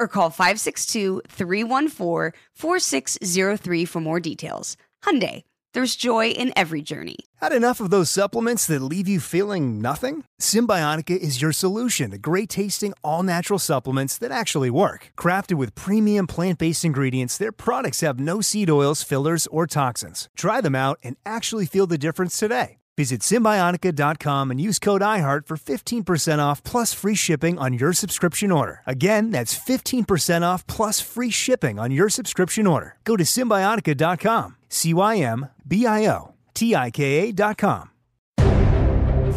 or call 562-314-4603 for more details. Hyundai, there's joy in every journey. Had enough of those supplements that leave you feeling nothing? Cymbiotika is your solution to great tasting, all natural supplements that actually work. Crafted with premium plant based ingredients, their products have no seed oils, fillers, or toxins. Try them out and actually feel the difference today. Visit Cymbiotika.com and use code IHEART for 15% off plus free shipping on your subscription order. Again, that's 15% off plus free shipping on your subscription order. Go to Cymbiotika.com. C Y M B I O T I K A.com.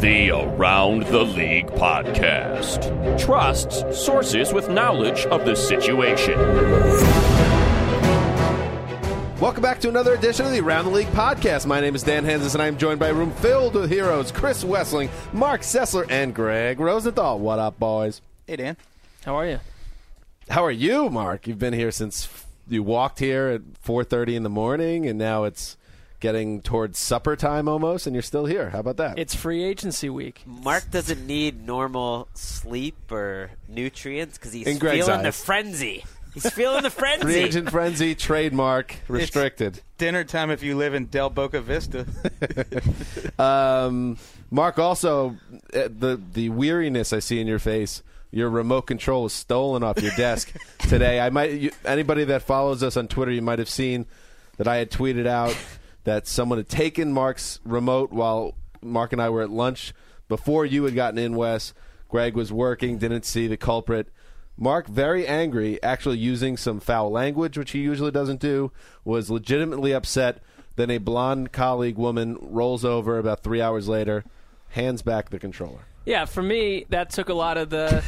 The Around the League podcast trusts sources with knowledge of the situation. Welcome back to another edition of the Around the League podcast. My name is Dan Hanzus, and I'm joined by a room filled with heroes Chris Wesseling, Mark Sessler, and Greg Rosenthal. What up, boys? Hey, Dan. How are you? How are you, Mark? You've been here since you walked here at 4:30 in the morning, and now it's getting towards supper time almost, and you're still here. How about that? It's free agency week. Mark doesn't need normal sleep or nutrients because he's In Greg's feeling the frenzy. He's feeling the frenzy. Free agent frenzy trademark restricted. dinner time if you live in Del Boca Vista. Um, Mark, also uh, the the weariness I see in your face. Your remote control was stolen off your desk today. I might you, anybody that follows us on Twitter, you might have seen that I had tweeted out that someone had taken Mark's remote while Mark and I were at lunch before you had gotten in. Wes, Greg was working, didn't see the culprit. Mark, very angry, actually using some foul language, which he usually doesn't do, was legitimately upset. Then a blonde colleague woman rolls over about three hours later, hands back the controller. Yeah, for me, that took a lot of the.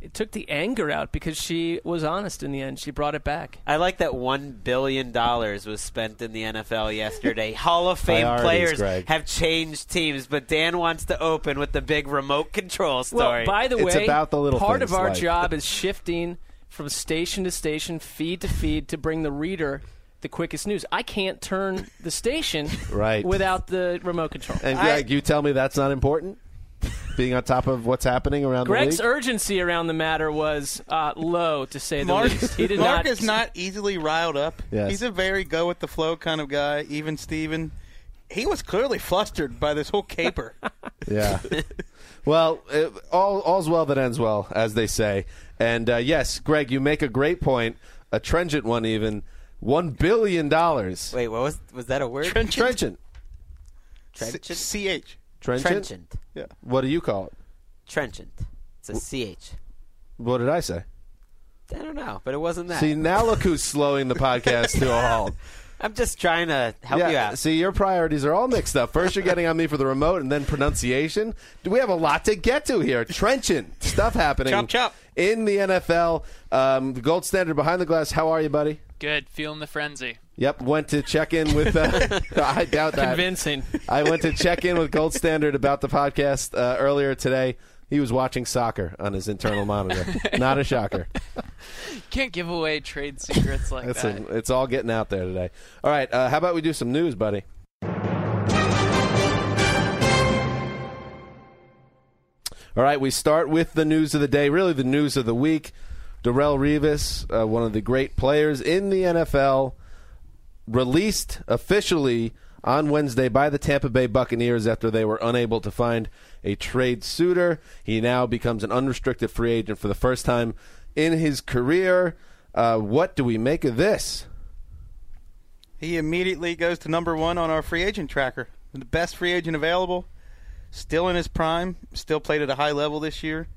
It took the anger out because she was honest in the end. She brought it back. I like that one billion dollars was spent in the NFL yesterday. Hall of Fame players Greg. have changed teams, but Dan wants to open with the big remote control Well, story. by the way, It's way, about the little part of our like- job is shifting from station to station, feed to feed, to bring the reader the quickest news. I can't turn the station Right. without the remote control. And I- Greg, you tell me that's not important? Being on top of what's happening around Greg's the league? Greg's urgency around the matter was uh, low, to say the Mark, least. He did Mark not. is not easily riled up. Yes. He's a very go with the flow kind of guy. Even Steven. He was clearly flustered by this whole caper. Yeah. well, it, all all's well that ends well, as they say. And uh, yes, Greg, you make a great point, a trenchant one even. One billion dollars. Wait, what was was that a word? Trenchant. Trenchant. C-H. Trenchant. Trenchant. Yeah. What do you call it? Trenchant. It's a ch. What did I say? I don't know, but it wasn't that. See, now look who's slowing the podcast to a halt. I'm just trying to help you out. See, your priorities are all mixed up. First, you're getting on me for the remote, and then pronunciation. Do we have a lot to get to here? Trenchant stuff happening Chop, chop. in the NFL. Um, the gold standard behind the glass. How are you, buddy? Good, feeling the frenzy. Yep, went to check in with. Uh, I doubt that. Convincing. I went to check in with Gold Standard about the podcast uh, earlier today. He was watching soccer on his internal monitor. Not a shocker. Can't give away trade secrets like It's, that. a, it's all getting out there today. All right, uh, how about we do some news, buddy? All right, we start with the news of the day, really the news of the week. Darrelle Revis, uh, one of the great players in the NFL, released officially on Wednesday by the Tampa Bay Buccaneers after they were unable to find a trade suitor. He now becomes an unrestricted free agent for the first time in his career. Uh, what do we make of this? He immediately goes to number one on our free agent tracker. The best free agent available. Still in his prime. Still played at a high level this year.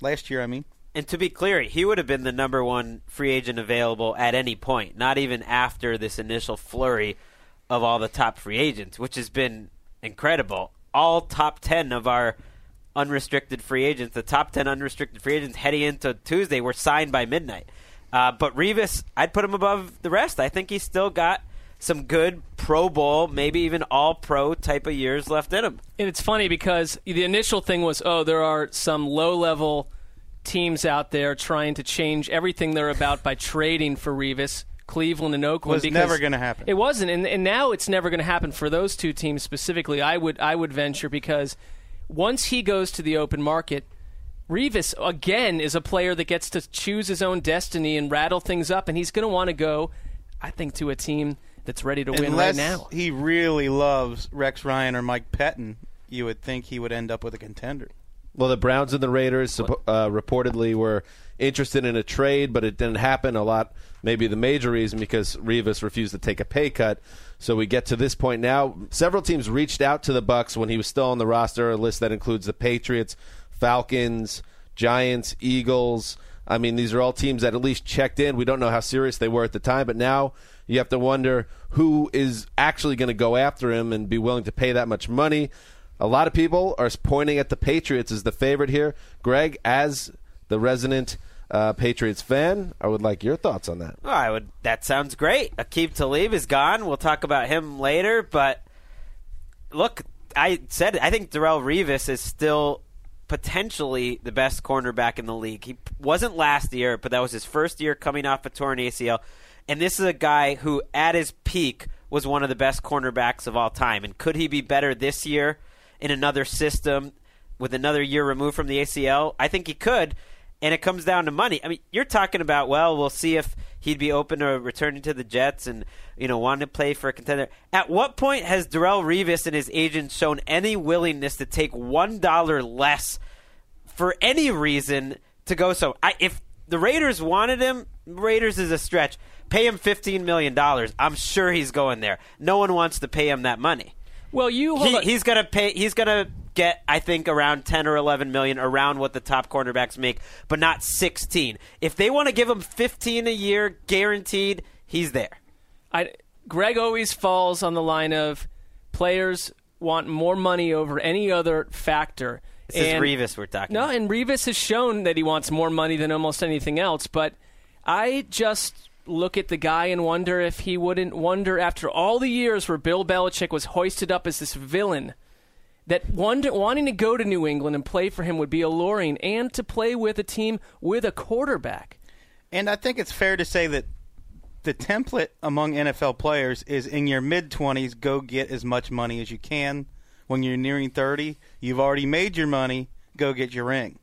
Last year, I mean. And to be clear, he would have been the number one free agent available at any point, not even after this initial flurry of all the top free agents, which has been incredible. All top 10 of our unrestricted free agents, the top 10 unrestricted free agents heading into Tuesday, were signed by midnight. Uh, but Revis, I'd put him above the rest. I think he's still got some good Pro Bowl, maybe even All Pro type of years left in him. And it's funny because the initial thing was, oh, there are some low level teams out there trying to change everything they're about by trading for Revis. Cleveland and Oakland Was never gonna happen. It wasn't, and, and now it's never going to happen for those two teams specifically. I would I would venture because once he goes to the open market, Revis again is a player that gets to choose his own destiny and rattle things up, and he's going to want to go, I think, to a team that's ready to win Unless right now. he really loves Rex Ryan or Mike Pettine, you would think he would end up with a contender. Well, the Browns and the Raiders uh, reportedly were interested in a trade, but it didn't happen. A lot, maybe the major reason because Revis refused to take a pay cut. So we get to this point now. Several teams reached out to the Bucks when he was still on the roster. A list that includes the Patriots, Falcons, Giants, Eagles. I mean, these are all teams that at least checked in. We don't know how serious they were at the time, but now you have to wonder who is actually going to go after him and be willing to pay that much money. A lot of people are pointing at the Patriots as the favorite here. Greg, as the resident uh, Patriots fan, I would like your thoughts on that. Well, I would. That sounds great. Aqib Talib is gone. We'll talk about him later. But look, I said I think Darrelle Revis is still potentially the best cornerback in the league. He wasn't last year, but that was his first year coming off a torn ACL. And this is a guy who, at his peak, was one of the best cornerbacks of all time. And could he be better this year in another system with another year removed from the ACL? I think he could. And it comes down to money. I mean, you're talking about, well, we'll see if he'd be open to returning to the Jets and, you know, want to play for a contender. At what point has Darrelle Revis and his agent shown any willingness to take $1 less for any reason to go so? I, if the Raiders wanted him, Raiders is a stretch. Pay him $15 million. I'm sure he's going there. No one wants to pay him that money. Well, you hold he, he's gonna pay. He's gonna get, I think, around ten or eleven million, around what the top cornerbacks make, but not sixteen. If they want to give him fifteen a year, guaranteed, he's there. I, Greg always falls on the line of players want more money over any other factor. This and, is Revis we're talking. No, about. and Revis has shown that he wants more money than almost anything else. But I just look at the guy and wonder if he wouldn't wonder after all the years where Bill Belichick was hoisted up as this villain that wonder, wanting to go to New England and play for him would be alluring, and to play with a team with a quarterback. And I think it's fair to say that the template among NFL players is in your mid 20s, go get as much money as you can. When you're nearing 30, you've already made your money, go get your ring.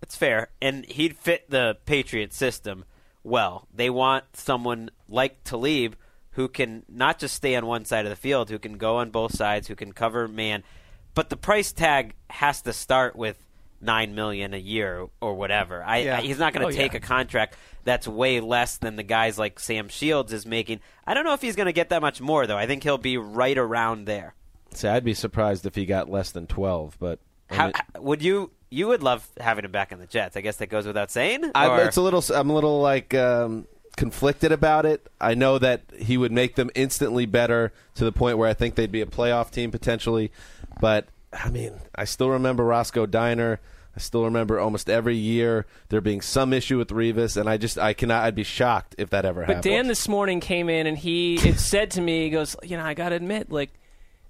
That's fair, and he'd fit the Patriot system well. They want someone like Talib who can not just stay on one side of the field, who can go on both sides, who can cover man, but the price tag has to start with nine million a year or whatever. I, Yeah. I he's not going to Oh, take yeah. a contract that's way less than the guys like Sam Shields is making. I don't know if he's going to get that much more though. I think he'll be right around there. See, I'd be surprised if he got less than 12, but I How, mean- would you? You would love having him back in the Jets. I guess that goes without saying. I, it's a little. I'm a little like um, conflicted about it. I know that he would make them instantly better to the point where I think they'd be a playoff team potentially. But I mean, I still remember Roscoe Diner. I still remember almost every year there being some issue with Revis, and I just I cannot. I'd be shocked if that ever But happened. But Dan this morning came in and he it said to me, he goes, you know, I got to admit, like,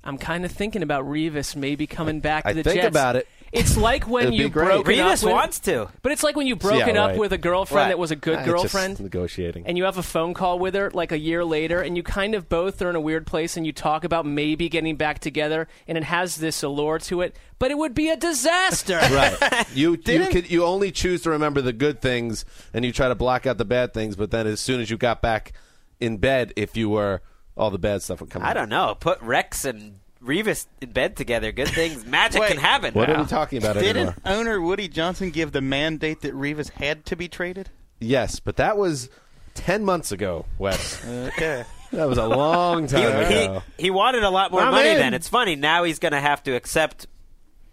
I'm kind of thinking about Revis maybe coming back to I the think Jets. about it. It's like when It'd be you great. broke Revis up with, wants to. but it's like when you Yeah, broken up with a girlfriend Right. that was a good just girlfriend. negotiating. and you have a phone call with her like a year later and you kind of both are in a weird place and you talk about maybe getting back together and it has this allure to it but it would be a disaster right. You you could you only choose to remember the good things and you try to block out the bad things, but then as soon as you got back in bed, if you were all the bad stuff would come. I out. don't know. Put Rex and Revis in bed together. Good things, magic Wait. can happen. What now. are we talking about anymore? Didn't owner Woody Johnson give the mandate that Revis had to be traded? Yes, but that was ten months ago, Wes. Okay. that was a long time he, ago. he wanted a lot more I'm money in. then. It's funny. Now he's going to have to accept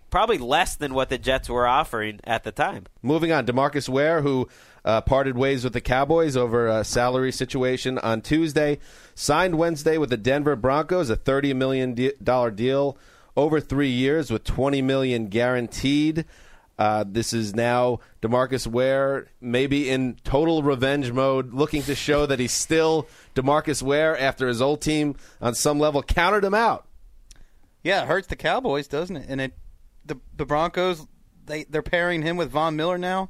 probably less than what the Jets were offering at the time. Moving on, Demarcus Ware, who uh, parted ways with the Cowboys over a salary situation on Tuesday, signed Wednesday with the Denver Broncos, a thirty million dollar deal over three years with twenty million guaranteed. Uh, this is now Demarcus Ware, maybe in total revenge mode, looking to show that he's still Demarcus Ware after his old team on some level countered him out. Yeah, it hurts the Cowboys, doesn't it? And it the the Broncos they they're pairing him with Von Miller now,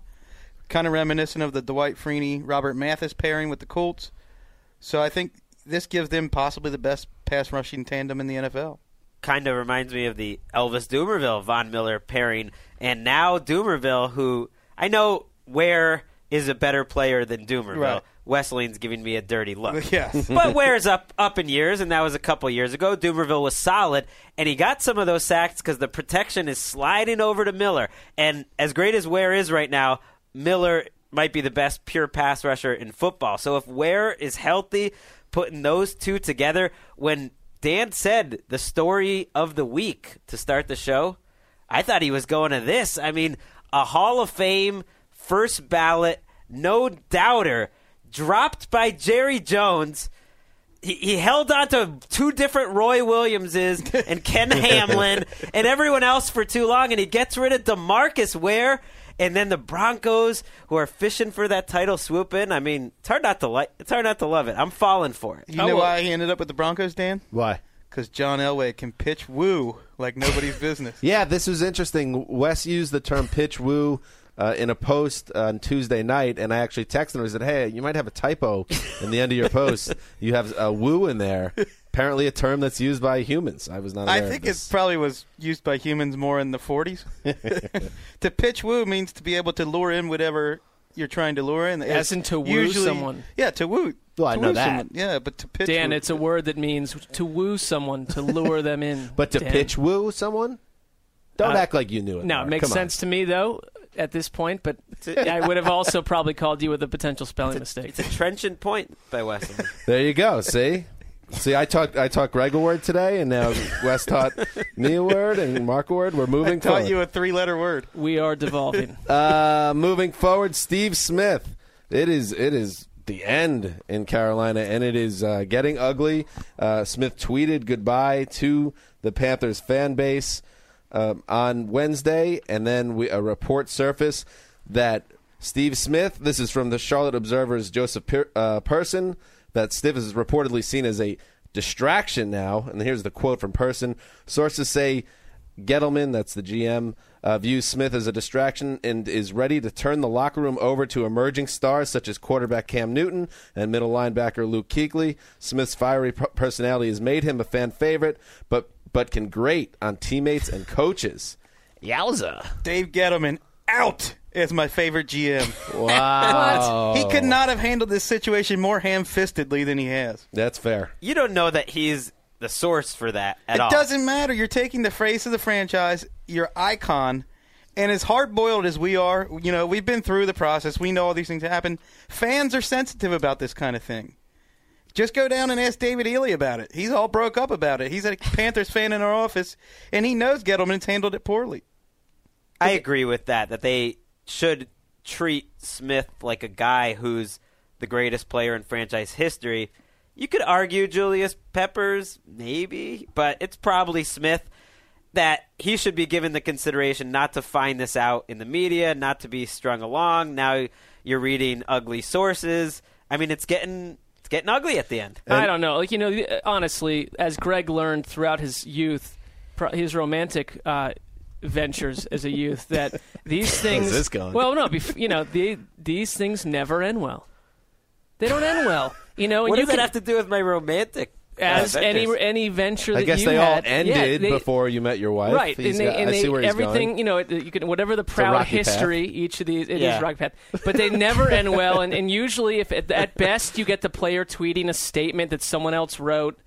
kind of reminiscent of the Dwight Freeney Robert Mathis pairing with the Colts. So I think this gives them possibly the best pass rushing tandem in the NFL. Kind of reminds me of the Elvis Dumervil Von Miller pairing, and now Dumervil, who I know Ware is a better player than Dumervil. Right. Wesseling's giving me a dirty look. Yes. but Ware's up up in years, and that was a couple years ago. Dumervil was solid, and he got some of those sacks because the protection is sliding over to Miller. And as great as Ware is right now, Miller might be the best pure pass rusher in football. So if Ware is healthy, putting those two together, when Dan said the story of the week to start the show, I thought he was going to this. I mean, a Hall of Fame first ballot, no doubter, dropped by Jerry Jones. He, he held on to two different Roy Williamses and Ken Hamlin and everyone else for too long, and he gets rid of Demarcus Ware. And then the Broncos, who are fishing for that title, swoop in. I mean, it's hard not to like. It's hard not to love it. I'm falling for it. You know why he ended up with the Broncos, Dan? Why? Because John Elway can pitch woo like nobody's business. Yeah, this was interesting. Wes used the term pitch woo uh, in a post on Tuesday night, and I actually texted him and said, "Hey, you might have a typo in the end of your post. You have a woo in there. Apparently, a term that's used by humans. I was not. I aware of think it probably was used by humans more in the 40s. to pitch woo means to be able to lure in whatever you're trying to lure in. As in to woo Usually- someone. Yeah, to woo. Well, I know that. someone. Yeah, but to pitch Dan, woo- it's a word that means to woo someone, to lure them in. But to Dan. pitch woo someone, don't Uh, act like you knew it. No, Mark. it makes Come on. sense to me though at this point. But I would have also probably called you with a potential spelling mistake. It's a trenchant point by Wesley. There you go. See. See, I taught I taught Greg a word today, and now Wes taught me a word, and Mark a word. We're I moving taught forward. you a three-letter word. We are devolving. Uh, moving forward, Steve Smith. It is it is the end in Carolina, and it is uh, getting ugly. Uh, Smith tweeted goodbye to the Panthers fan base um, on Wednesday, and then we, a report surfaced that Steve Smith. This is from the Charlotte Observer's Joseph per, uh, Person. That Steve is reportedly seen as a distraction now, and here's the quote from Person. Sources say Gettleman, that's the GM, uh, views Smith as a distraction and is ready to turn the locker room over to emerging stars such as quarterback Cam Newton and middle linebacker Luke Kuechly. Smith's fiery p- personality has made him a fan favorite, but but can grate on teammates and coaches. Yowza! Dave Gettleman out is my favorite GM. Wow, He could not have handled this situation more ham-fistedly than he has. That's fair. you don't know that he's the source for that at it all. It doesn't matter. You're taking the face of the franchise, your icon, and as hard boiled as we are, you know, we've been through the process. We know all these things happen. Fans are sensitive about this kind of thing. Just go down and ask David Ely about it. He's all broke up about it. He's a Panthers fan in our office, and he knows Gettleman's handled it poorly. I agree with that. That they should treat Smith like a guy who's the greatest player in franchise history. You could argue Julius Peppers, maybe, but it's probably Smith that he should be given the consideration not to find this out in the media, not to be strung along. Now you're reading ugly sources. I mean, it's getting getting ugly at the end. I don't know. Like you know, honestly, as Greg learned throughout his youth, his romantic uh, ventures as a youth, that these things. this going? Well, no, bef- you know, the, these things never end well. They don't end well. You know, and What you does that can- have to do with my romantic? As Yeah, any Ventures. any venture. I that guess you they all ended Yeah, they- before you met your wife. Right, He's and they, got- and I they, see where he's everything going. you know, you can whatever the proud rocky path. history each of these it is Yeah. rocky path, but they never end well. And, and usually, if at, at best you get the player tweeting a statement that someone else wrote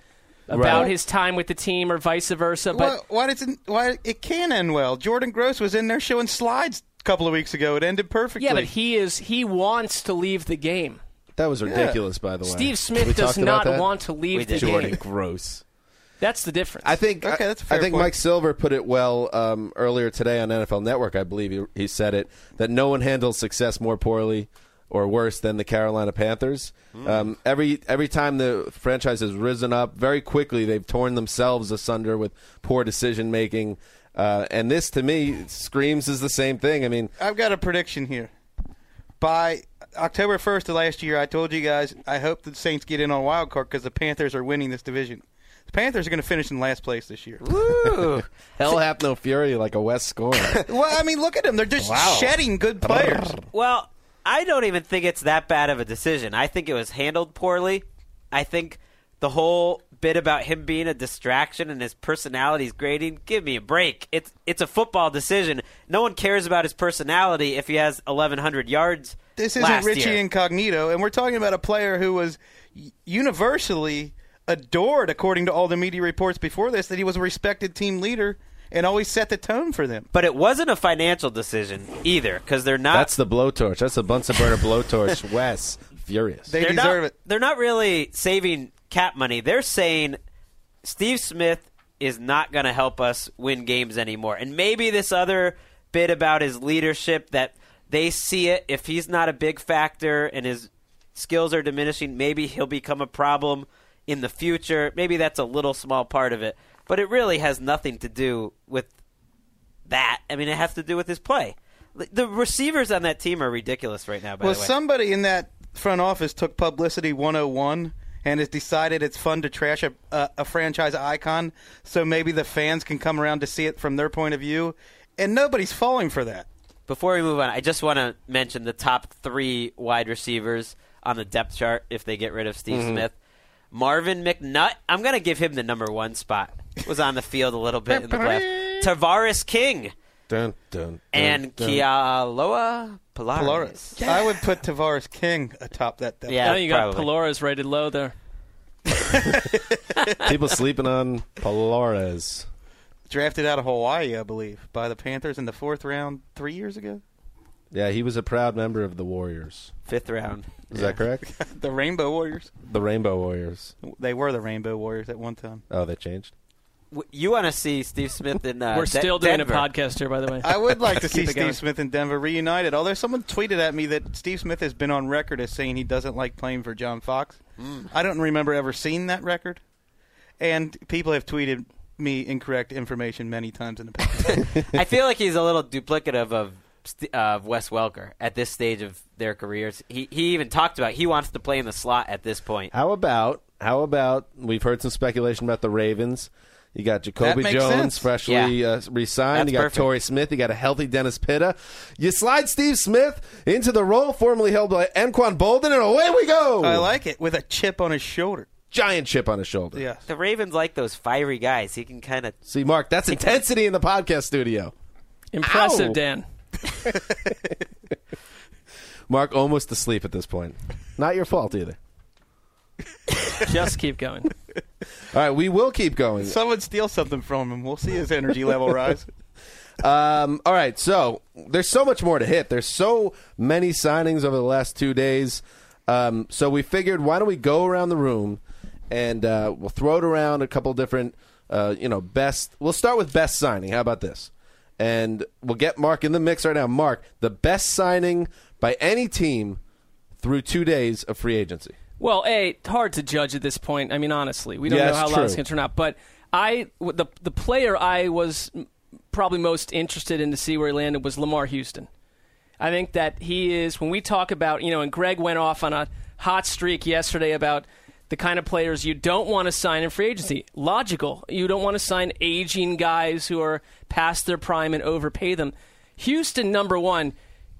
about Right. his time with the team or vice versa. But Why, why does it? Why it can end well? Jordan Gross was in there showing slides a couple of weeks ago. It ended perfectly. yeah, but he is he wants to leave the game. That was ridiculous, by the way. Steve We Smith talked does about not that? want to leave We the did. Jordan game. Gross. That's the difference. I think Okay, that's a fair I think point. Mike Silver put it well um, earlier today on NFL Network. I believe he, he said it that no one handles success more poorly or worse than the Carolina Panthers. Hmm. Um, every every time the franchise has risen up, very quickly they've torn themselves asunder with poor decision making. Uh, and this, to me, screams is the same thing. I mean, I've got a prediction here. By October 1st of last year, I told you guys I hope the Saints get in on wild card because the Panthers are winning this division. The Panthers are going to finish in last place this year. Woo. hell hath no fury like a West score. well, I mean, look at them. They're just shedding good players. Well, I don't even think it's that bad of a decision. I think it was handled poorly. I think the whole bit about him being a distraction and his personality's grading, give me a break. It's it's a football decision. No one cares about his personality if he has 1100 yards. This isn't last Richie year. Incognito, and we're talking about a player who was universally adored, according to all the media reports before this, that he was a respected team leader and always set the tone for them. But it wasn't a financial decision either because they're not That's the blowtorch. That's the Bunsen burner blowtorch. Wes, furious. They they're deserve not, it. They're not really saving cap money. They're saying Steve Smith is not going to help us win games anymore. And maybe this other bit about his leadership that they see it if he's not a big factor and his skills are diminishing, maybe he'll become a problem in the future. Maybe that's a little small part of it. But it really has nothing to do with that. I mean, it has to do with his play. The receivers on that team are ridiculous right now, by Well, the way. somebody in that front office took Publicity 101 and has decided it's fun to trash a, a, a franchise icon so maybe the fans can come around to see it from their point of view. And nobody's falling for that. Before we move on, I just want to mention the top three wide receivers on the depth chart if they get rid of Steve Mm-hmm. Smith. Marvin McNutt, I'm going to give him the number one spot. Was on the field a little bit in the playoffs. Tavares King Dun, dun, dun, and dun. Kealoha Pilares. Polaris. I would put Tavares King atop that. depth. Yeah, now you got probably. Paloras rated low there. People sleeping on Polares. Drafted out of Hawaii, I believe, by the Panthers in the fourth round three years ago. Yeah, he was a proud member of the Warriors. Fifth round. Is that correct? The Rainbow Warriors. the Rainbow Warriors. They were the Rainbow Warriors at one time. Oh, they changed. W- You want to see Steve Smith in uh, We're De- still doing Denver. a podcast here, by the way. I would like to see Steve going. Smith and Denver reunited. Although someone tweeted at me that Steve Smith has been on record as saying he doesn't like playing for John Fox. I don't remember ever seeing that record. And people have tweeted me incorrect information many times in the past. I feel like he's a little duplicative of St- of Wes Welker at this stage of their careers. He he even talked about he wants to play in the slot at this point. How about how about we've heard some speculation about the Ravens. You got Jacoby Jones sense. freshly Yeah. uh, re-signed. That's you got perfect. Torrey Smith. You got a healthy Dennis Pitta. You slide Steve Smith into the role formerly held by Anquan Boldin, and away we go. I like it with a chip on his shoulder. Giant chip on his shoulder. Yeah. The Ravens like those fiery guys. He can kind of See, Mark, that's intensity in the podcast studio. Impressive, Ow. Dan. Mark almost asleep at this point. Not your fault either. Just keep going. All right, we will keep going. Someone steal something from him. We'll see his energy level rise. Um, all right, so there's so much more to hit. There's so many signings over the last two days. Um, so we figured, why don't we go around the room and uh, we'll throw it around a couple different, uh, you know, best. We'll start with best signing. How about this? And we'll get Mark in the mix right now. Mark, the best signing by any team through two days of free agency. Well, a it's hard to judge at this point. I mean, honestly, we don't Yeah, know how long it's going to turn out. But I, the the player I was probably most interested in to see where he landed was Lamarr Houston. I think that he is when we talk about you know, and Greg went off on a hot streak yesterday about the kind of players you don't want to sign in free agency. Logical. You don't want to sign aging guys who are past their prime and overpay them. Houston, number one,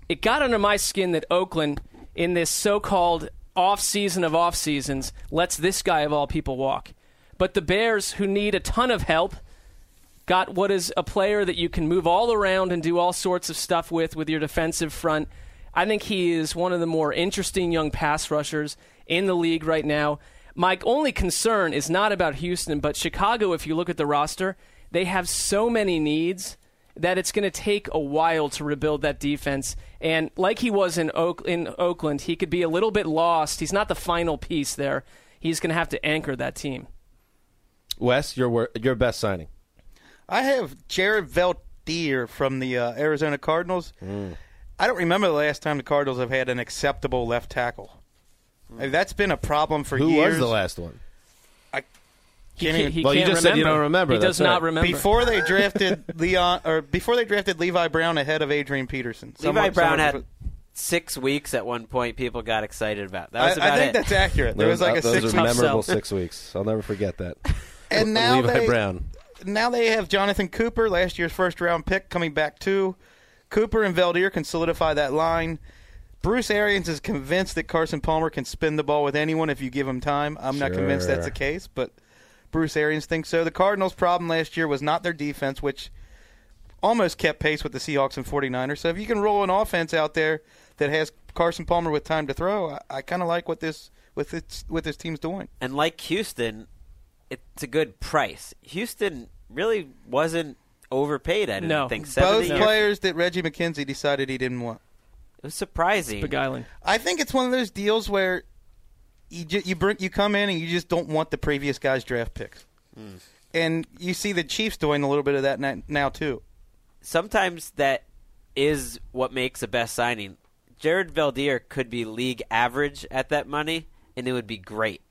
it got under my skin that Oakland, in this so called off season of off seasons, lets this guy of all people walk. But the Bears, who need a ton of help, got what is a player that you can move all around and do all sorts of stuff with with your defensive front. I think he is one of the more interesting young pass rushers in the league right now. My only concern is not about Houston, but Chicago, if you look at the roster, they have so many needs that it's going to take a while to rebuild that defense. And like he was in, Oak, in Oakland, he could be a little bit lost. He's not the final piece there. He's going to have to anchor that team. Wes, your wor- your best signing. I have Jared Veldheer from the uh, Arizona Cardinals. I don't remember the last time the Cardinals have had an acceptable left tackle. Mm. I that's been a problem for Who years. was the last one? I can't can't, even- he Well, you can't just said you remember. don't remember. He That's does not right. remember. before they drafted Leon or before they drafted Levi Brown ahead of Adrian Peterson. Levi Someone- Brown someone- had six weeks at one point. People got excited about. That I, was about I think it. that's accurate. There was like a those six are week memorable sell. six weeks. I'll never forget that. and now Levi they, Brown. now they have Jonathan Cooper, last year's first round pick, coming back too. Cooper and Veldheer can solidify that line. Bruce Arians is convinced that Carson Palmer can spin the ball with anyone if you give him time. I'm not convinced that's the case, but Bruce Arians thinks so. The Cardinals' problem last year was not their defense, which almost kept pace with the Seahawks and 49ers. So if you can roll an offense out there that has Carson Palmer with time to throw, I, I kind of like what this with its with this team's doing. and like Houston, it's a good price. Houston really wasn't overpaid. I didn't No. think Both seventy. years- players that Reggie McKenzie decided he didn't want. It was surprising. Beguiling. I think it's one of those deals where you ju- you bring you come in and you just don't want the previous guy's draft picks, hmm. and you see the Chiefs doing a little bit of that na- now too. Sometimes that is what makes a best signing. Jared Veldheer could be league average at that money, and it would be great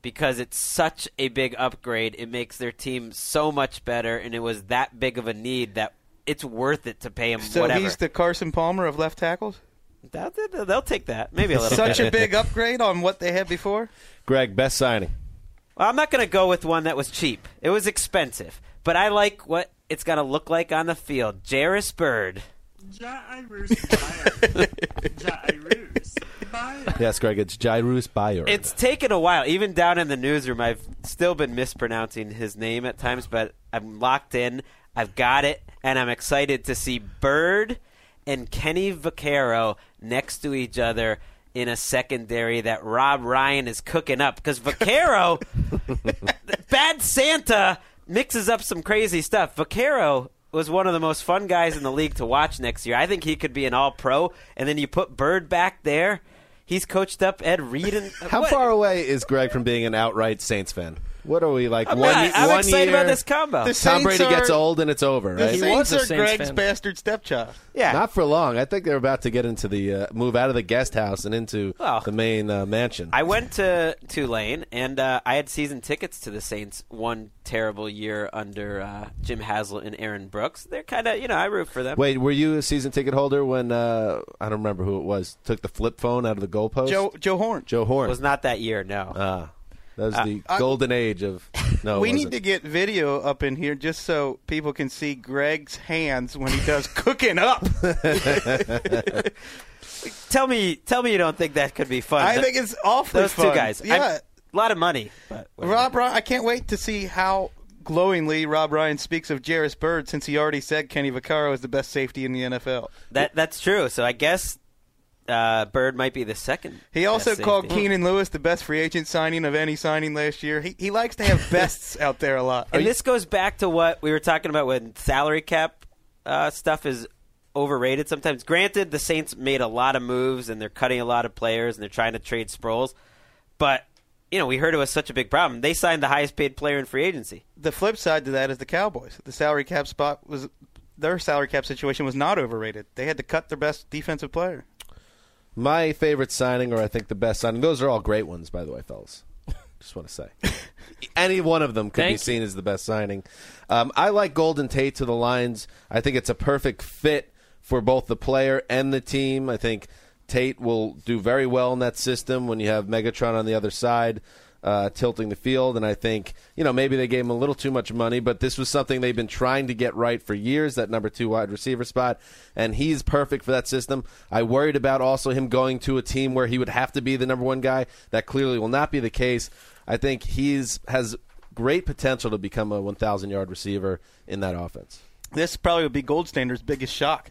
because it's such a big upgrade. It makes their team so much better, and it was that big of a need that it's worth it to pay him So whatever. he's the Carson Palmer of left tackles. They'll, they'll- they'll take that, maybe a little. Such bit. a big upgrade on what they had before. Greg, best signing. Well, I'm not going to go with one that was cheap. It was expensive, but I like what it's going to look like on the field. Jairus Byrd. Yes, Greg, it's Jairus Bayer. It's taken a while. Even down in the newsroom, I've still been mispronouncing his name at times, but I'm locked in. I've got it, and I'm excited to see Byrd and Kenny Vaccaro next to each other in a secondary that Rob Ryan is cooking up. Because Vaccaro, Bad Santa, mixes up some crazy stuff. Vaccaro was one of the most fun guys in the league to watch next year. I think he could be an all pro. And then you put Byrd back there. He's coached up Ed Reed. And, uh, How what- far away is Greg from being an outright Saints fan? What are we like? I'm, one, not. I'm one excited year, about this combo. The Tom Saints Brady gets old and it's over, The right? He Saints are Saints Greg's fan. bastard stepchild. yeah. Not for long. I think they're about to get into the uh, move out of the guest house and into Well, the main uh, mansion. I went to Tulane, and uh, I had season tickets to the Saints one terrible year under uh, Jim Haslett and Aaron Brooks. They're kind of, you know, I root for them. Wait, were you a season ticket holder when uh, I don't remember who it was took the flip phone out of the goalpost? Joe Joe Horn. Joe Horn. was not that year, no. That was Uh, the I- golden age of. No, we need to get video up in here just so people can see Greg's hands when he does cooking up. tell me, tell me you don't think that could be fun. I Th- think it's awfully those fun. two guys. Yeah, I'm- a lot of money. But Rob Ryan. I can't wait to see how glowingly Rob Ryan speaks of Jairus Byrd since he already said Kenny Vaccaro is the best safety in the NFL. that that's true. So I guess uh, Byrd might be the second. He also called safety. Keenan Lewis the best free agent signing of any signing last year. He, he likes to have bests out there a lot. And this goes back to what we were talking about when salary cap uh, stuff is overrated sometimes. Granted, the Saints made a lot of moves and they're cutting a lot of players and they're trying to trade Sproles, but you know we heard it was such a big problem. They signed the highest paid player in free agency. the flip side to that is the Cowboys. The salary cap spot was their salary cap situation was not overrated. They had to cut their best defensive player. My favorite signing, or I think the best signing. Those are all great ones, by the way, fellas. Just want to say, any one of them could be Thank you. seen as the best signing. Um, I like Golden Tate to the Lions. I think it's a perfect fit for both the player and the team. I think Tate will do very well in that system when you have Megatron on the other side. Uh, tilting the field, and I think you know maybe they gave him a little too much money, but this was something they've been trying to get right for years. That number two wide receiver spot, and he's perfect for that system. I worried about also him going to a team where he would have to be the number one guy. That clearly will not be the case. I think he's has great potential to become a 1,000 yard receiver in that offense. This probably would be Gold Standard's biggest shock.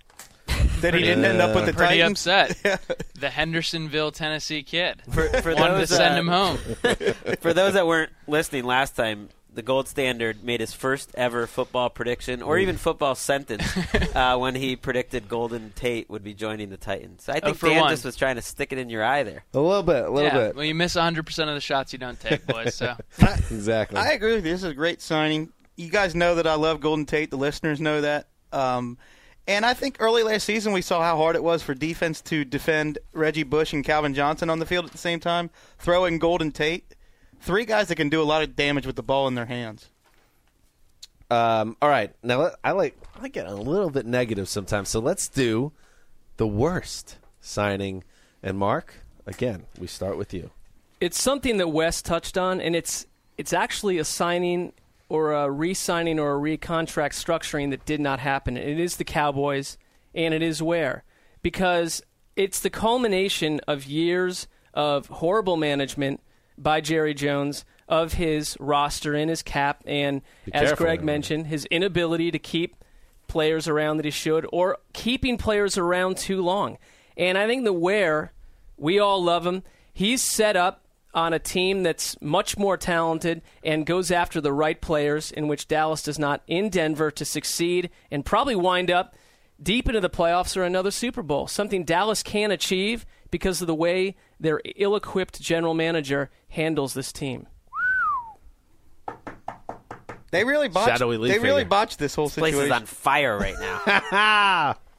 That he didn't end up with the Pretty Titans. upset. the Hendersonville, Tennessee kid. For, for Wanted to send uh, him home. For those that weren't listening last time, the gold standard made his first ever football prediction, or even football sentence, uh, when he predicted Golden Tate would be joining the Titans. I Oh, think for Dan one. just was trying to stick it in your eye there. A little bit, a little yeah, bit. well, you miss 100% of the shots you don't take, boys. So exactly. I agree with you. This is a great signing. You guys know that I love Golden Tate. The listeners know that. Um, and I think early last season we saw how hard it was for defense to defend Reggie Bush and Calvin Johnson on the field at the same time. throwing Golden Tate. Three guys that can do a lot of damage with the ball in their hands. Um, all right, now I like I get a little bit negative sometimes, so let's do the worst signing. And Mark, again, we start with you. It's something that Wes touched on, and it's it's actually a signing or a re-signing or a re-contract structuring that did not happen. It is the Cowboys, and it is where because it's the culmination of years of horrible management by Jerry Jones of his roster and his cap, and Be as Greg mentioned, his inability to keep players around that he should, or keeping players around too long. And I think the Ware we all love him. He's set up on a team that's much more talented and goes after the right players, in which Dallas does not in Denver to succeed and probably wind up deep into the playoffs or another Super Bowl. Something Dallas can achieve because of the way their ill equipped general manager handles this team. They really botched. Shadowy leaf they really finger. botched this whole Place situation. is on fire right now.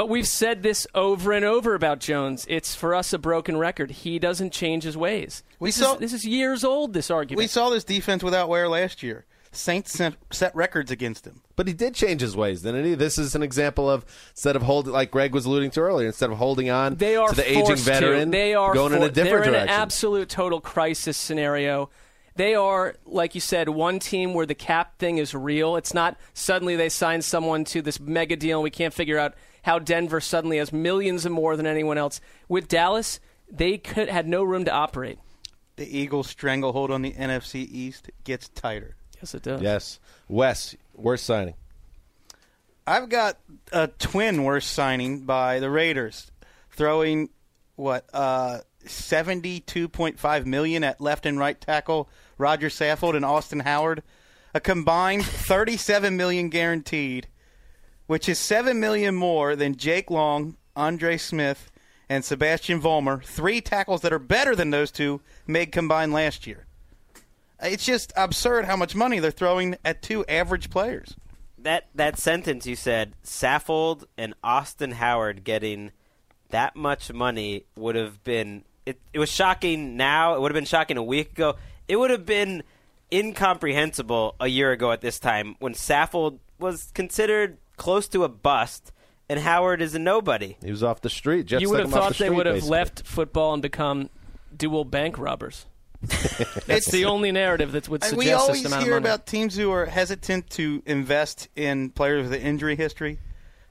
But we've said this over and over about Jones. It's for us a broken record. He doesn't change his ways. We this, saw- is, this is years old. This argument. we saw this defense without Ware last year. Saints set, set records against him. But he did change his ways, didn't he? This is an example of instead of holding, like Greg was alluding to earlier, instead of holding on They are to the aging forced to. veteran, They are going in a different they're direction. an absolute total crisis scenario. They are, like you said, one team where the cap thing is real. It's not suddenly they sign someone to this mega deal and we can't figure out how Denver suddenly has millions and more than anyone else. With Dallas, they could had no room to operate. The Eagles' stranglehold on the NFC East gets tighter. Yes, it does. yes, Wes, worst signing. I've got a twin worst signing by the Raiders, throwing what uh, seventy-two point five million at left and right tackle Rodger Saffold and Austin Howard, a combined thirty-seven million guaranteed, which is seven million more than Jake Long, Andre Smith, and Sebastian Vollmer, three tackles that are better than those two made combined last year. It's just absurd how much money they're throwing at two average players. that that sentence you said, Saffold and Austin Howard getting that much money would have been it, it was shocking now, it would have been shocking a week ago. It would have been incomprehensible a year ago at this time when Saffold was considered close to a bust and Howard is a nobody. He was off the street. Jets you would have thought the they street, would have basically. left football and become dual bank robbers. it's the only narrative that would And suggest we always this amount hear of money. about teams who are hesitant to invest in players with an injury history.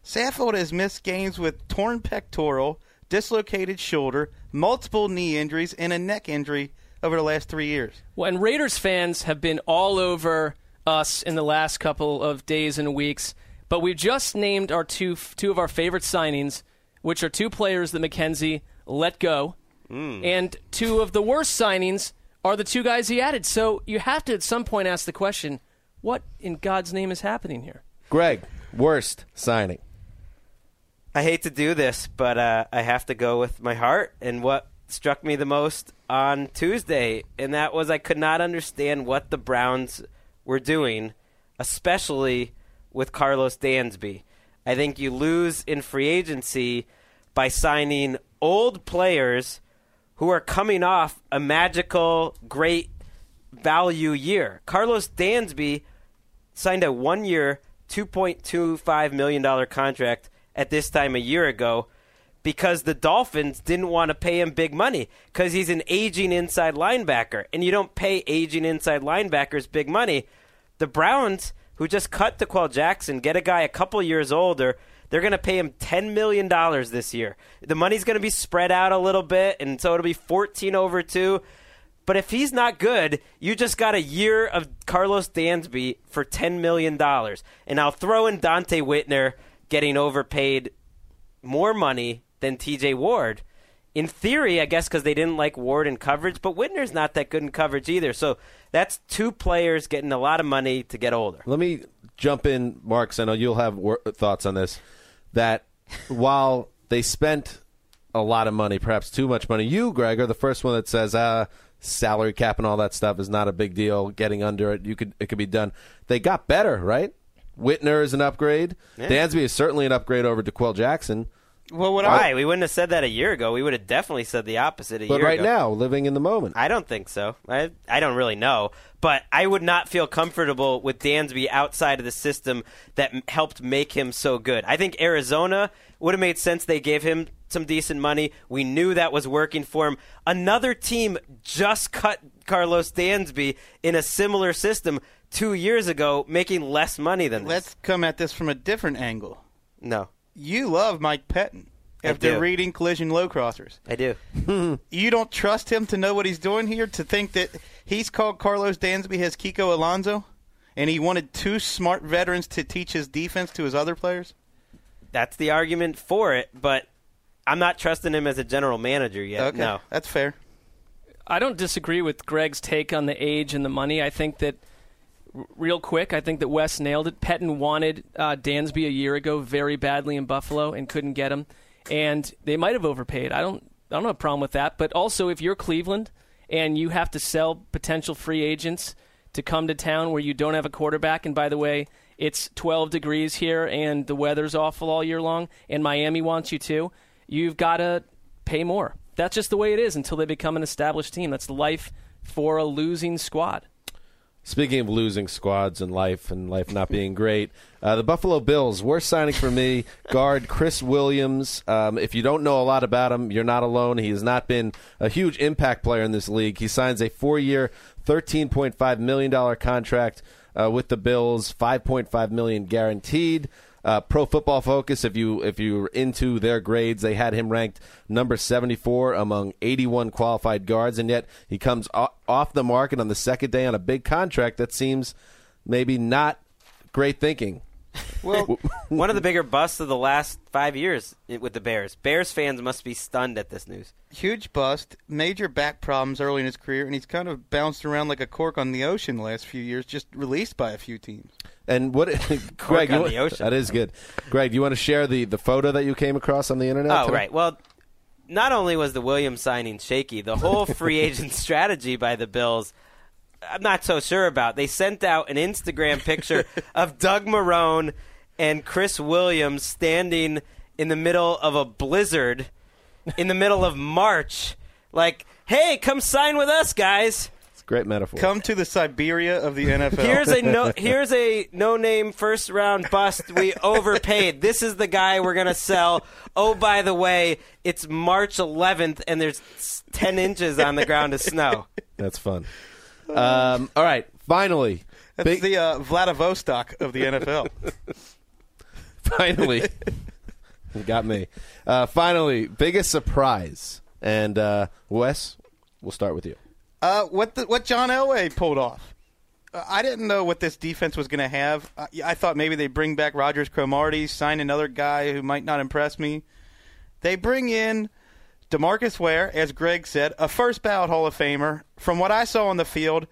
Saffold has missed games with torn pectoral, dislocated shoulder, multiple knee injuries, and a neck injury over the last three years. Well, and Raiders fans have been all over us in the last couple of days and weeks, but we've just named our two two of our favorite signings, which are two players that McKenzie let go, and two of the worst signings are the two guys he added. So you have to at some point ask the question, what in God's name is happening here? Greg, worst signing. I hate to do this, but uh, I have to go with my heart and what struck me the most on Tuesday, and that was I could not understand what the Browns were doing, especially with Karlos Dansby. I think you lose in free agency by signing old players who are coming off a magical, great value year. Karlos Dansby signed a one year, $2.25 million contract at this time a year ago because the Dolphins didn't want to pay him big money because he's an aging inside linebacker. And you don't pay aging inside linebackers big money. The Browns, who just cut D'Qwell Jackson, get a guy a couple years older. They're going to pay him $10 million this year. The money's going to be spread out a little bit, and so it'll be 14 over 2. But if he's not good, you just got a year of Karlos Dansby for $10 million. And I'll throw in Donte Whitner getting overpaid more money than TJ Ward. In theory, I guess because they didn't like Ward in coverage, but Whitner's not that good in coverage either. So that's two players getting a lot of money to get older. Let me jump in, Mark. 'cause I know you'll have wor- thoughts on this. That while they spent a lot of money, perhaps too much money, you, Greg, are the first one that says, "Ah, salary cap and all that stuff is not a big deal. Getting under it, you could it could be done." They got better, right? Whitner is an upgrade. Dansby is certainly an upgrade over D'Qwell Jackson. Well, what Why? I We wouldn't have said that a year ago. We would have definitely said the opposite a But year right ago. now, living in the moment. I don't think so. I I don't really know, but I would not feel comfortable with Dansby outside of the system that m- helped make him so good. I think Arizona would have made sense. They gave him some decent money. We knew that was working for him. Another team just cut Karlos Dansby in a similar system two years ago, making less money than this. let's come at this from a different angle. no, You love Mike Pettine after do. reading Collision Low Crossers. I do. You don't trust him to know what he's doing here. To think that he's called Karlos Dansby his Kiko Alonso, and he wanted two smart veterans to teach his defense to his other players. That's the argument for it, but I'm not trusting him as a general manager yet. Okay, No. that's fair. I don't disagree with Greg's take on the age and the money. I think that, r- real quick, I think that Wes nailed it. Pettine wanted uh, Dansby a year ago very badly in Buffalo and couldn't get him, and they might have overpaid. I don't, I don't have a problem with that. But also, if you're Cleveland and you have to sell potential free agents to come to town where you don't have a quarterback, and by the way, it's 12 degrees here and the weather's awful all year long, and Miami wants you too, you've got to pay more. That's just the way it is until they become an established team. That's life for a losing squad. Speaking of losing squads and life and life not being great, uh, the Buffalo Bills, worst signing for me, guard Chris Williams. Um, if you don't know a lot about him, you're not alone. He has not been a huge impact player in this league. He signs a four year, $13.5 million contract uh, with the Bills, 5.5 million guaranteed. Uh, Pro Football Focus, if you if you're into their grades, they had him ranked number 74 among 81 qualified guards, and yet he comes off the market on the second day on a big contract that seems maybe not great thinking. Well, one of the bigger busts of the last five years with the Bears. Bears fans must be stunned at this news. Huge bust, major back problems early in his career, and he's kind of bounced around like a cork on the ocean the last few years, just released by a few teams. And what, Greg? on you, the ocean. That is good. Greg, do you want to share the, the photo that you came across on the internet? Oh, today? right. Well, not only was the Williams signing shaky, the whole free agent strategy by the Bills, I'm not so sure about. They sent out an Instagram picture of Doug Marrone and Chris Williams standing in the middle of a blizzard in the middle of March. Like, hey, come sign with us, guys. It's a great metaphor. Come to the Siberia of the NFL. Here's a no here's a no name first round bust. We overpaid. This is the guy we're gonna sell. Oh, by the way, it's March 11th, and there's 10 inches on the ground of snow. That's fun. Um, all right, finally, That's big, the uh, Vladivostok of the NFL. finally, got me. Uh, finally, biggest surprise, and uh, Wes, we'll start with you. Uh, what the, what John Elway pulled off. Uh, I didn't know what this defense was going to have. I, I thought maybe they bring back Rodgers-Cromartie, sign another guy who might not impress me. They bring in DeMarcus Ware, as Greg said, a first ballot Hall of Famer. From what I saw on the field,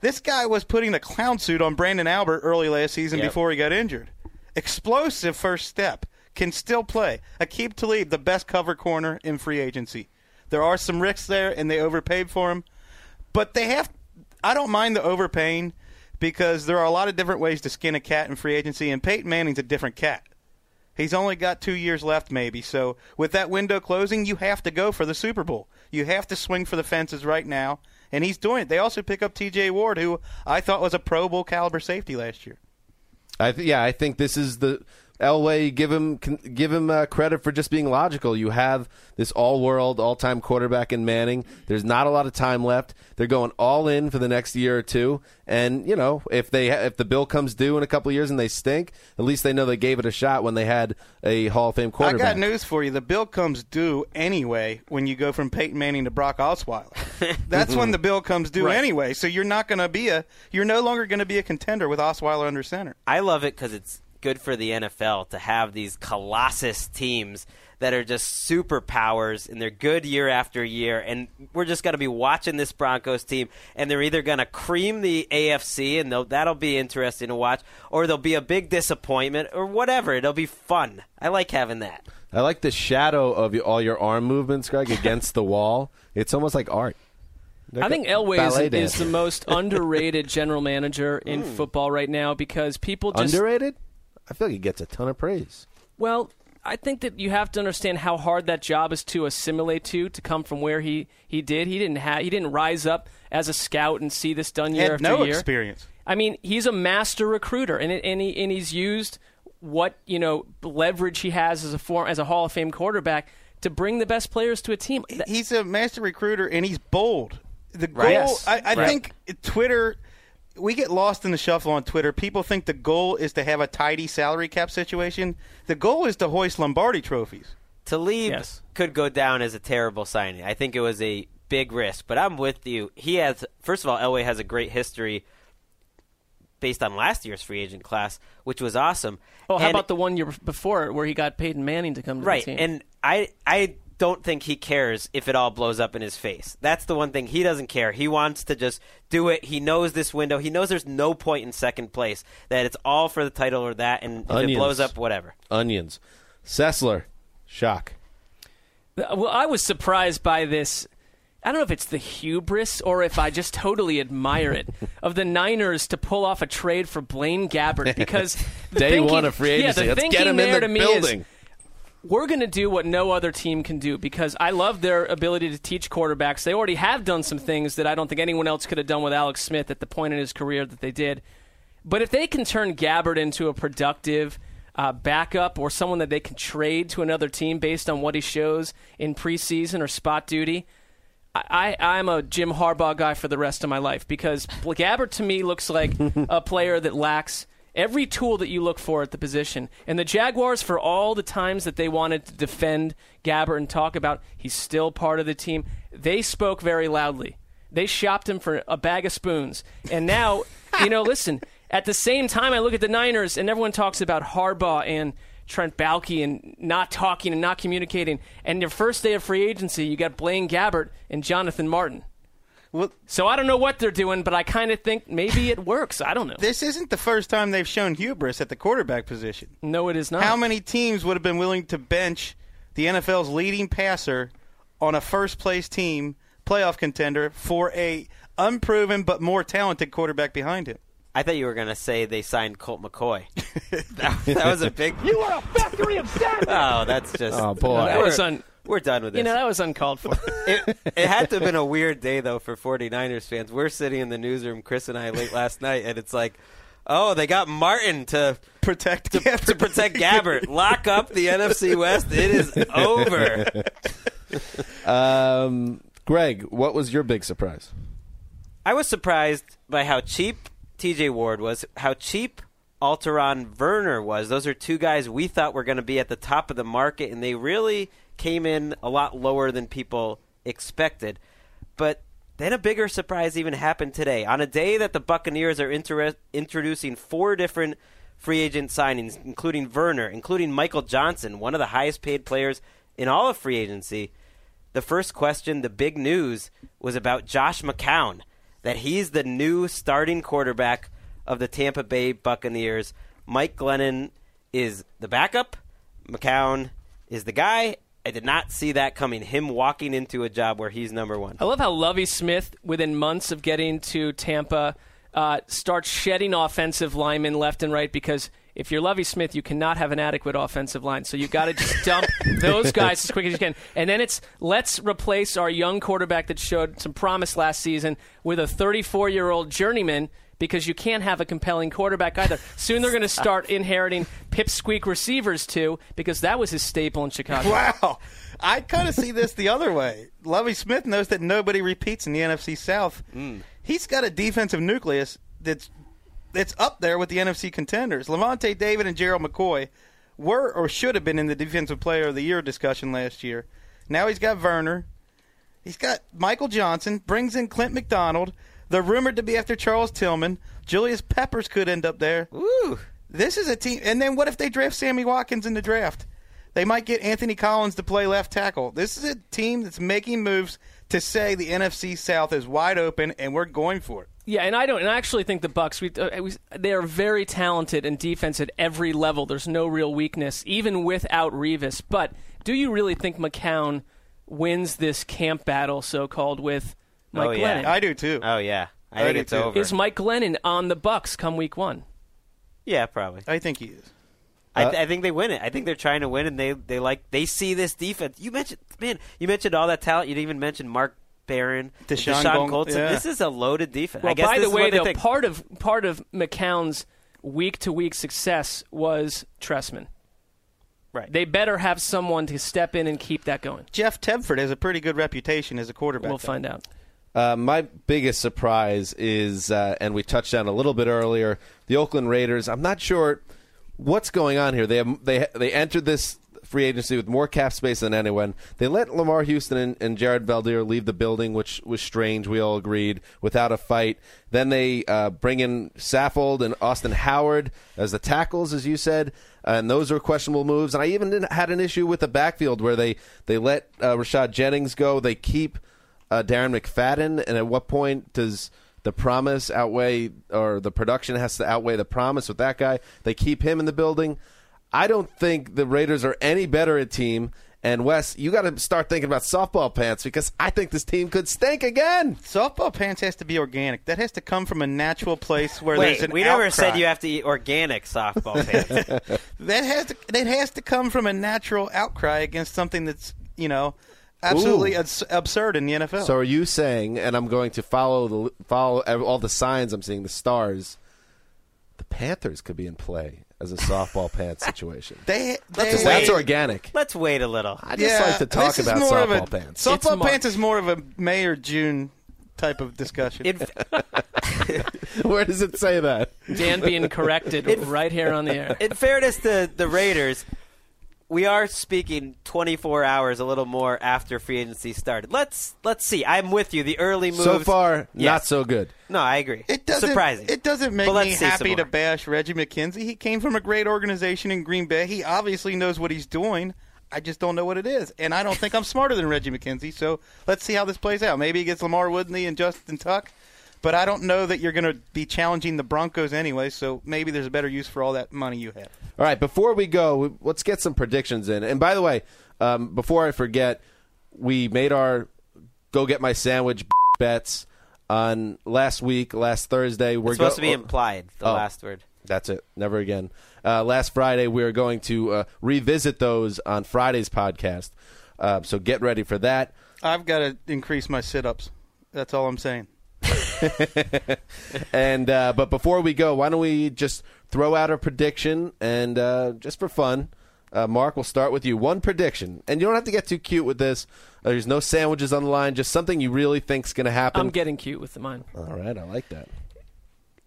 this guy was putting a clown suit on Branden Albert early last season Yep. before he got injured. Explosive first step. Can still play. Aqib Talib, the best cover corner in free agency. There are some risks there, and they overpaid for him. But they have. I don't mind the overpaying because there are a lot of different ways to skin a cat in free agency, and Peyton Manning's a different cat. He's only got two years left, maybe. So with that window closing, you have to go for the Super Bowl. You have to swing for the fences right now, and he's doing it. They also pick up T.J. Ward, who I thought was a Pro Bowl caliber safety last year. I th- yeah, I think this is the Elway, give him give him uh, credit for just being logical. You have this all-world, all-time quarterback in Manning. There's not a lot of time left. They're going all in for the next year or two, and you know if they ha- if the bill comes due in a couple of years and they stink, at least they know they gave it a shot when they had a Hall of Fame quarterback. I got news for you. The bill comes due anyway when you go from Peyton Manning to Brock Osweiler. That's when the bill comes due Right. anyway. So you're not going to be a you're no longer going to be a contender with Osweiler under center. I love it because it's good for the NFL to have these colossus teams that are just superpowers and they're good year after year. And we're just going to be watching this Broncos team, and they're either going to cream the AFC, and that'll be interesting to watch, or they'll be a big disappointment, or whatever. It'll be fun. I like having that. I like the shadow of all your arm movements, Greg, against the wall. It's almost like art. I think Elway is, is the most underrated general manager in hmm. football right now because people just underrated. I feel like he gets a ton of praise. Well, I think that you have to understand how hard that job is to assimilate to to come from where he, he did. He didn't have he didn't rise up as a scout and see this done year had after no year. experience. I mean, he's a master recruiter, and it, and he and he's used what you know leverage he has as a form as a Hall of Fame quarterback to bring the best players to a team. He's a master recruiter and he's bold. The goal, Right. Yes. I, I Right. think Twitter. We get lost in the shuffle on Twitter. People think the goal is to have a tidy salary cap situation. The goal is to hoist Lombardi trophies. Talib Yes. could go down as a terrible signing. I think it was a big risk, but I'm with you. He has, first of all, Elway has a great history based on last year's free agent class, which was awesome. oh, how And- about the one year before where he got Peyton Manning to come to right? the team? Right, And I, I don't think he cares if it all blows up in his face. That's the one thing he doesn't care. He wants to just do it. He knows this window. He knows there's no point in second place. That it's all for the title or that, and if Onions. it blows up, whatever. Onions. Sessler. Shock. Well, I was surprised by this. I don't know if it's the hubris or if I just totally admire it of the Niners to pull off a trade for Blaine Gabbert because the Day thinking- one of free Yeah, agency. the Let's thinking get him in there the to me building. is we're going to do what no other team can do because I love their ability to teach quarterbacks. They already have done some things that I don't think anyone else could have done with Alex Smith at the point in his career that they did. But if they can turn Gabbert into a productive uh, backup or someone that they can trade to another team based on what he shows in preseason or spot duty, I, I, I'm a Jim Harbaugh guy for the rest of my life because Gabbert to me looks like a player that lacks every tool that you look for at the position. And the Jaguars, for all the times that they wanted to defend Gabbert and talk about he's still part of the team, they spoke very loudly. They shopped him for a bag of spoons. And now, you know, listen, at the same time, I look at the Niners and everyone talks about Harbaugh and Trent Baalke and not talking and not communicating. And your first day of free agency, you got Blaine Gabbert and Jonathan Martin. Well, So I don't know what they're doing, but I kind of think maybe it works. I don't know. this isn't the first time they've shown hubris at the quarterback position. No, it is not. How many teams would have been willing to bench the NFL's leading passer on a first place team, playoff contender, for a unproven but more talented quarterback behind him? I thought you were going to say they signed Colt McCoy. that, that was a big. You are a factory of sadness. Oh, that's just. Oh, boy. that was un, We're done with this. you know, that was uncalled for. it, it had to have been a weird day though for 49ers fans. We're sitting in the newsroom, Chris and I, late last night, and it's like, oh, they got Martin to Protect to, to protect Gabbert. Lock up the NFC West. It is over. Um, Greg, what was your big surprise? I was surprised by how cheap T.J. Ward was, how cheap Alterraun Verner was. Those are two guys we thought were going to be at the top of the market, and they really came in a lot lower than people expected. But then a bigger surprise even happened today. On a day that the Buccaneers are inter- introducing four different free agent signings, including Verner, including Michael Johnson, one of the highest paid players in all of free agency. The first question, the big news, was about Josh McCown, that he's the new starting quarterback of the Tampa Bay Buccaneers. Mike Glennon is the backup. McCown is the guy. I did not see that coming. Him walking into a job where he's number one. I love how Lovie Smith, within months of getting to Tampa, uh, starts shedding offensive linemen left and right because if you're Lovie Smith, you cannot have an adequate offensive line. So you've got to just dump those guys as quick as you can. And then it's let's replace our young quarterback that showed some promise last season with a 34 year old journeyman because you can't have a compelling quarterback either. Soon they're going to start inheriting pipsqueak receivers too, because that was his staple in Chicago. Wow. I kind of see this the other way. Lovie Smith knows that nobody repeats in the NFC South. Mm. He's got a defensive nucleus that's that's up there with the NFC contenders. Lavonte David and Gerald McCoy were or should have been in the Defensive Player of the Year discussion last year. Now he's got Verner. He's got Michael Johnson, brings in Clint McDonald. They're rumored to be after Charles Tillman. Julius Peppers could end up there. Woo. This is a team. And then what if they draft Sammy Watkins in the draft? They might get Anthony Collins to play left tackle. This is a team that's making moves to say the NFC South is wide open and we're going for it. Yeah, and I don't. And I actually think the Bucs. We, uh, we, they are very talented in defense at every level. There's no real weakness, even without Revis. But do you really think McCown wins this camp battle, so called, with Mike Oh, yeah. Glennon? I do too. Oh yeah, I, I think it's too. over. Is Mike Glennon on the Bucs come week one? yeah, probably. I think he is. I, uh, th- I think they win it. I think they're trying to win, and they they like they see this defense. You mentioned man, you mentioned all that talent. You didn't even mention Mark Barron, Dashon Dashon Gong- Goldson. yeah. This is a loaded defense. Well, I guess by this the way, though, think. part of part of McCown's week to week success was Trestman. Right. They better have someone to step in and keep that going. Jeff Tedford has a pretty good reputation as a quarterback. We'll though. find out. Uh, my biggest surprise is, uh, and we touched on a little bit earlier, the Oakland Raiders. I'm not sure what's going on here. They have, they they entered this free agency with more cap space than anyone. They let Lamarr Houston and, and Jared Veldheer leave the building, which was strange. We all agreed without a fight. Then they uh, bring in Saffold and Austin Howard as the tackles, as you said, and those are questionable moves. And I even had an issue with the backfield where they they let uh, Rashad Jennings go. They keep uh, Darren McFadden, and at what point does the promise outweigh, or the production has to outweigh the promise with that guy? They keep him in the building. I don't think the Raiders are any better a team. And Wes, you got to start thinking about softball pants because I think this team could stink again. Softball pants has to be organic. That has to come from a natural place where Wait, there's an we never outcry. said you have to eat organic softball pants. That has to that has to come from a natural outcry against something that's you know absolutely Ooh. abs- absurd in the NFL. So are you saying? And I'm going to follow the follow all the signs I'm seeing, the stars. The Panthers could be in play as a softball pants situation. they, they Because that's organic. Let's wait a little. I just yeah, like to talk about more of softball a, pants. Softball March. pants is more of a May or June type of discussion. In, Where does it say that? Dan being corrected right here on the air. in fairness to the Raiders, we are speaking 24 hours, a little more after free agency started. Let's let's see. I'm with you. The early moves So far, not so good. No, I agree. It doesn't. surprising. It doesn't make me happy to bash Reggie McKenzie. He came from a great organization in Green Bay. He obviously knows what he's doing. I just don't know what it is, and I don't think I'm smarter than Reggie McKenzie. So let's see how this plays out. Maybe he gets LaMarr Woodley and Justin Tuck, but I don't know that you're going to be challenging the Broncos anyway. So maybe there's a better use for all that money you have. All right, before we go, let's get some predictions in. And by the way, um, before I forget, we made our go get my sandwich bets on last week, last Thursday. We're It's supposed go- to be implied. The Oh. last word. That's it. Never again. Uh, last Friday, we are going to uh, revisit those on Friday's podcast. Uh, so get ready for that. I've got to increase my sit-ups. That's all I'm saying. And uh, but before we go, why don't we just throw out a prediction and uh, just for fun, uh, Mark, we'll start with you. One prediction, and you don't have to get too cute with this. Uh, there's no sandwiches on the line. Just something you really think's going to happen. I'm getting cute with the mine. All right, I like that.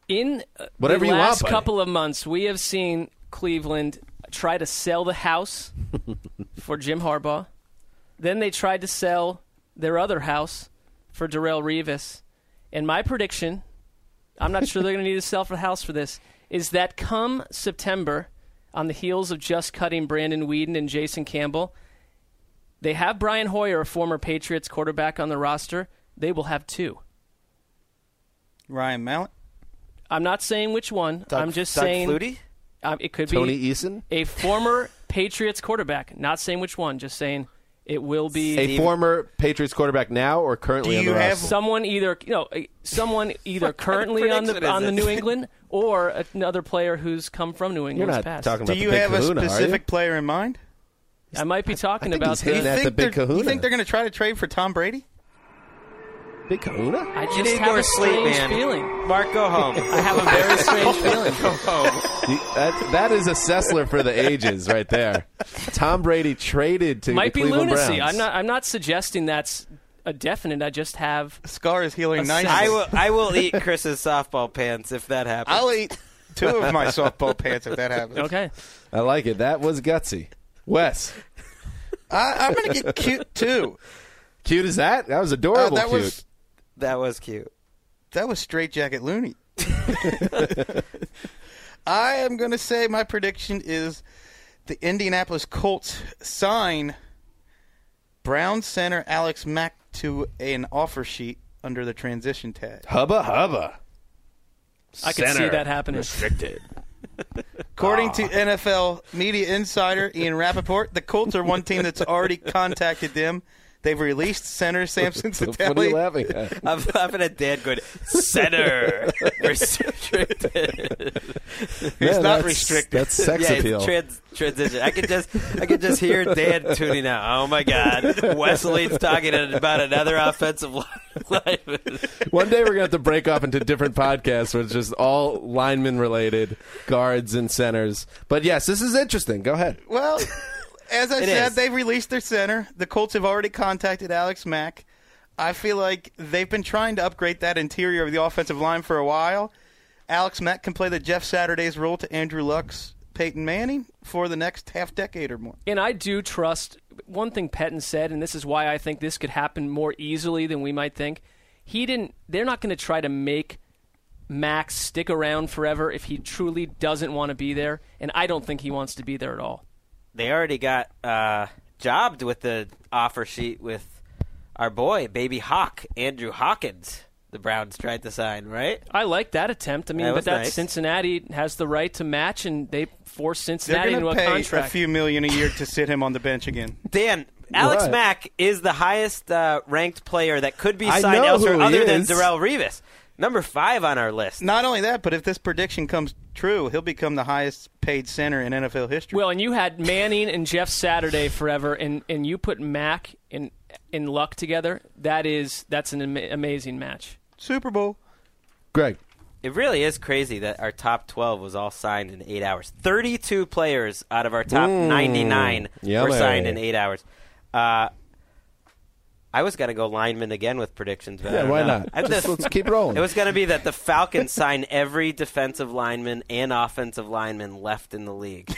In uh, Whatever the you want, last buddy. couple of months, we have seen Cleveland try to sell the house for Jim Harbaugh. Then they tried to sell their other house for Darrelle Revis. And my prediction, I'm not sure they're going to need to sell for the house for this, is that come September, on the heels of just cutting Brandon Weeden and Jason Campbell, they have Brian Hoyer, a former Patriots quarterback, on the roster. They will have two. Ryan Mallett. I'm not saying which one. Doug, I'm just Doug saying Flutie? um, it could Tony be Tony Eason, a former Patriots quarterback. Not saying which one. Just saying it will be a former Patriots quarterback now or currently Do on you the have- roster. someone either you know eh, someone either What kind of currently on the on the? New England or another player who's come from New England. You're England's not past. talking Do about you the big have a kahuna, are you? specific player in mind? I might be talking think about he's the, the big kahuna. you think they're going to try to trade for Tom Brady? Big Kahuna. I just You need have more a sleep, strange man. feeling. Mark, go home. I have a very strange feeling. The- that, that is a Sessler for the ages right there. Tom Brady traded to Might the be Cleveland lunacy. Browns. I'm not. I'm not suggesting that's a definite. I just have. Scar is healing A nicely. I will. I will eat Chris's softball pants if that happens. I'll eat two of my softball pants if that happens. Okay. I like it. That was gutsy. Wes, I, I'm going to get cute too. cute as that? That was Uh, adorable. that cute. was that was cute. that was straight jacket loony. I am going to say my prediction is the Indianapolis Colts sign Brown center Alex Mack to an offer sheet under the transition tag. hubba hubba. I can see that happening. Restricted. According to ah. NFL media insider Ian Rapoport, the Colts are one team that's already contacted them. They've released center Samson what are you laughing at? I'm laughing at Dad going center restricted. He's Yeah, not restricted. That's sex yeah, appeal. it's trans- transition. I could just, I could just hear Dan tuning out. Oh my God, Wesley's talking about another offensive line. One day we're gonna have to break off into different podcasts where it's just all lineman related, guards and centers. But yes, this is interesting. Go ahead. Well, as I It said, is. they've released their center. The Colts have already contacted Alex Mack. I feel like they've been trying to upgrade that interior of the offensive line for a while. Alex Mack can play the Jeff Saturday's role to Andrew Luck's Peyton Manning for the next half decade or more. And I do trust one thing Pettine said, and this is why I think this could happen more easily than we might think. He didn't. They're not going to try to make Max stick around forever if he truly doesn't want to be there, and I don't think he wants to be there at all. They already got uh, jobbed with the offer sheet with our boy, baby Hawk, Andrew Hawkins. The Browns tried to sign, right? I like that attempt. I mean, That but that nice. Cincinnati has the right to match, and they forced Cincinnati into to a pay contract. a few million a year to sit him on the bench again. Dan, Alex What? Mack is the highest uh, ranked player that could be signed elsewhere who he other than is. Darrelle Revis. Number five on our list. Not only that, but if this prediction comes true, he'll become the highest paid center in NFL history. Well, and you had Manning and Jeff Saturday forever, and, and you put Mack and and Luck together. That is that's an ama- amazing match. Super Bowl. Greg. It really is crazy that our top 12 was all signed in eight hours. 32 players out of our top Mm. 99 were signed in eight hours. Uh, I was going to go lineman again with predictions. But Yeah, why know. not? Just just- let's keep rolling. It was going to be that the Falcons sign every defensive lineman and offensive lineman left in the league.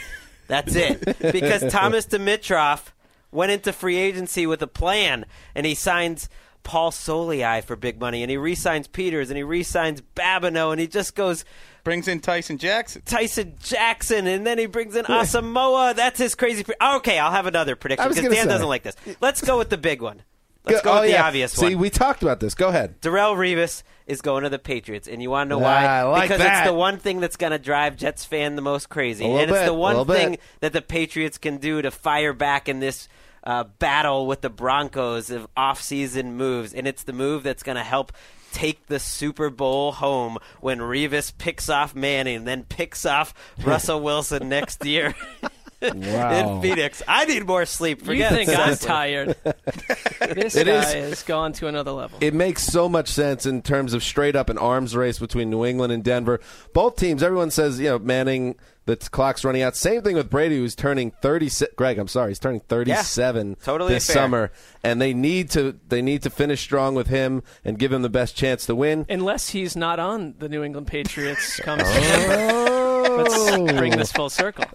That's it. Because Thomas Dimitroff went into free agency with a plan, and he signs Paul Soliai for big money, and he re-signs Peters, and he re-signs Babineaux, and he just goes Brings in Tyson Jackson. Tyson Jackson, and then he brings in Asamoah. That's his crazy. Pre- okay, I'll have another prediction because Dan say. doesn't like this. Let's go with the big one. Let's go oh, with the yeah. obvious See, we talked about this. Go ahead. Darrelle Revis is going to the Patriots, and you want to know why? Like because that. it's the one thing that's going to drive Jets fan the most crazy, and it's bit, the one thing bit. that the Patriots can do to fire back in this uh, battle with the Broncos of off-season moves, and it's the move that's going to help take the Super Bowl home when Revis picks off Manning, then picks off Russell Wilson next year. Wow. in Phoenix, I need more sleep. You think I'm tired? this It guy is- has gone to another level. It makes so much sense in terms of straight up an arms race between New England and Denver. Both teams, everyone says, you know, Manning, the clock's running out. Same thing with Brady, who's turning 30. Greg, I'm sorry, he's turning 37 totally this fair. summer, and they need to they need to finish strong with him and give him the best chance to win. Unless he's not on the New England Patriots come September. Let's oh. bring this full circle.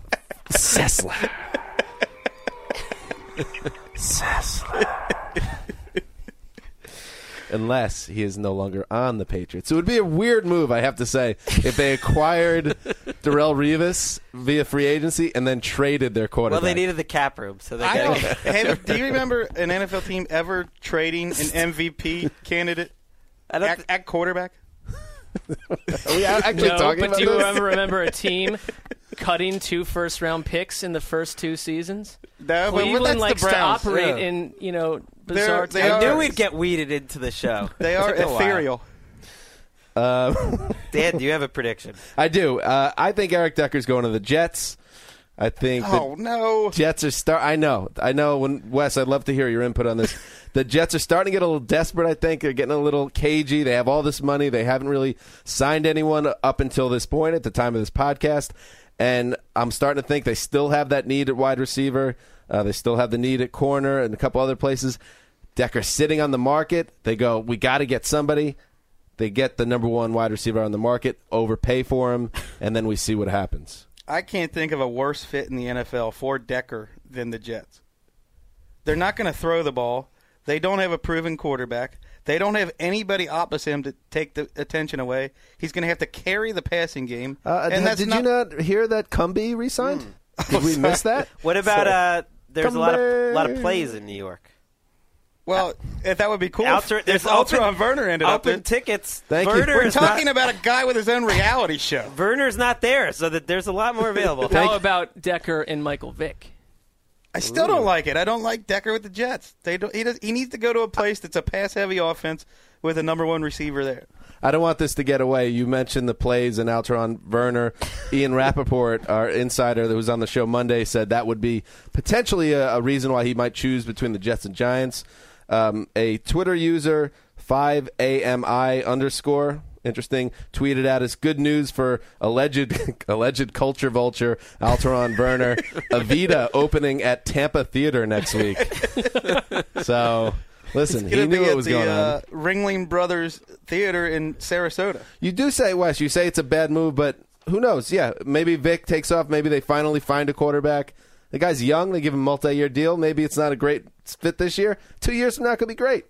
Sessler. Sessler. Unless he is no longer on the Patriots. It would be a weird move, I have to say, if they acquired Darrelle Revis via free agency and then traded their quarterback. Well, they needed the cap room, so they I got don't. Have, do you remember an NFL team ever trading an MVP candidate I don't at, at quarterback? Are we actually No, talking but about do you this? ever remember a team cutting two first round picks in the first two seasons? No, but- but Cleveland that's the likes to operate yeah. in you know They're- bizarre. they I knew we'd get weeded into the show. They are Took a while. ethereal. Uh, Dan, do you have a prediction? I do. Uh, I think Eric Decker's going to the Jets. I think the Oh no! Jets are start. I know. I know. When Wes, I'd love to hear your input on this. the Jets are starting to get a little desperate. I think they're getting a little cagey. They have all this money. They haven't really signed anyone up until this point at the time of this podcast, and I'm starting to think they still have that need at wide receiver. Uh, they still have the need at corner and a couple other places. Decker sitting on the market. They go, we got to get somebody. They get the number one wide receiver on the market, overpay for him, and then we see what happens. I can't think of a worse fit in the NFL for Decker than the Jets. They're not going to throw the ball. They don't have a proven quarterback. They don't have anybody opposite him to take the attention away. He's going to have to carry the passing game. Uh, and that's did not, you not hear that Cumby resigned? Did we miss that? What about uh? There's a lot of Come lot of plays in New York. Well, if that would be cool. Alter- if there's Ultron open- Verner ended up Open tickets. Thank you. We're talking not, about a guy with his own reality show. Verner's not there, so that there's a lot more available. How about Decker and Michael Vick? I still don't like it. I don't like Decker with the Jets. They don't, he does. He needs to go to a place that's a pass-heavy offense with a number one receiver there. I don't want this to get away. You mentioned the plays and Alterraun Verner. Ian Rapoport, our insider that was on the show Monday, said that would be potentially a, a reason why he might choose between the Jets and Giants. Um, a Twitter user, 5AMI underscore, interesting, tweeted out as good news for alleged alleged culture vulture Alterraun Verner. Avita opening at Tampa Theater next week. so, listen, he knew be what was the going on. uh, Ringling Brothers Theater in Sarasota. You do say Wes. You say it's a bad move, but who knows? Yeah, maybe Vick takes off. Maybe they finally find a quarterback. The guy's young. They give him a multi-year deal. Maybe it's not a great fit this year. Two years from now could be great.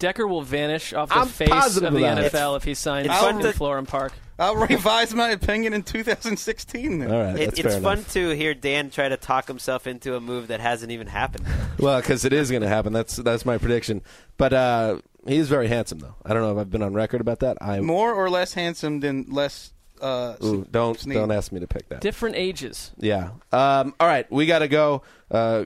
Decker will vanish off the I'm face of the of that. NFL if he signs it's fun in to- Florham Park. I'll revise my opinion in 2016. Then. All right, It, that's it's fair fun to hear Dan try to talk himself into a move that hasn't even happened. Well, because it is going to happen. That's that's my prediction. But uh, he is very handsome, though. I don't know if I've been on record about that. I'm More or less handsome than less. Uh, Ooh, don't Sneed. don't ask me to pick that. Different ages. Yeah. Um, all right, we got to go. Uh,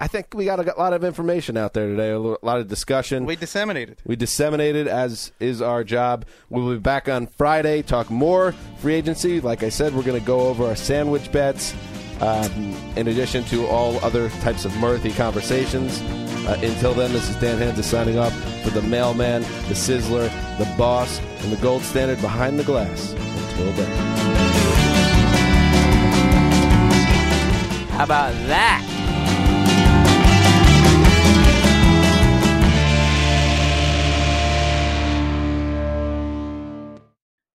I think we got a lot of information out there today. A lot of discussion. we disseminated. We disseminated as is our job. We'll be back on Friday, talk more free agency. Like I said, we're going to go over our sandwich bets, um, in addition to all other types of mirthy conversations. Uh, until then, this is Dan Hanzus signing off for the mailman, the sizzler, the boss, and the gold standard behind the glass. Until then. How about that?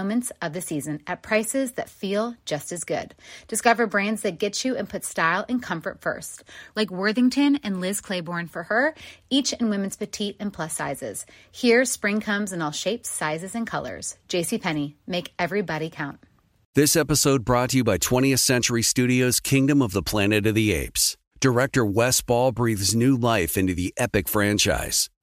moments of the season at prices that feel just as good. Discover brands that get you and put style and comfort first, like Worthington and Liz Claiborne for her, each in women's petite and plus sizes. Here, spring comes in all shapes, sizes, and colors. JCPenney, make everybody count. This episode brought to you by 20th Century Studios' Kingdom of the Planet of the Apes. Director Wes Ball breathes new life into the epic franchise.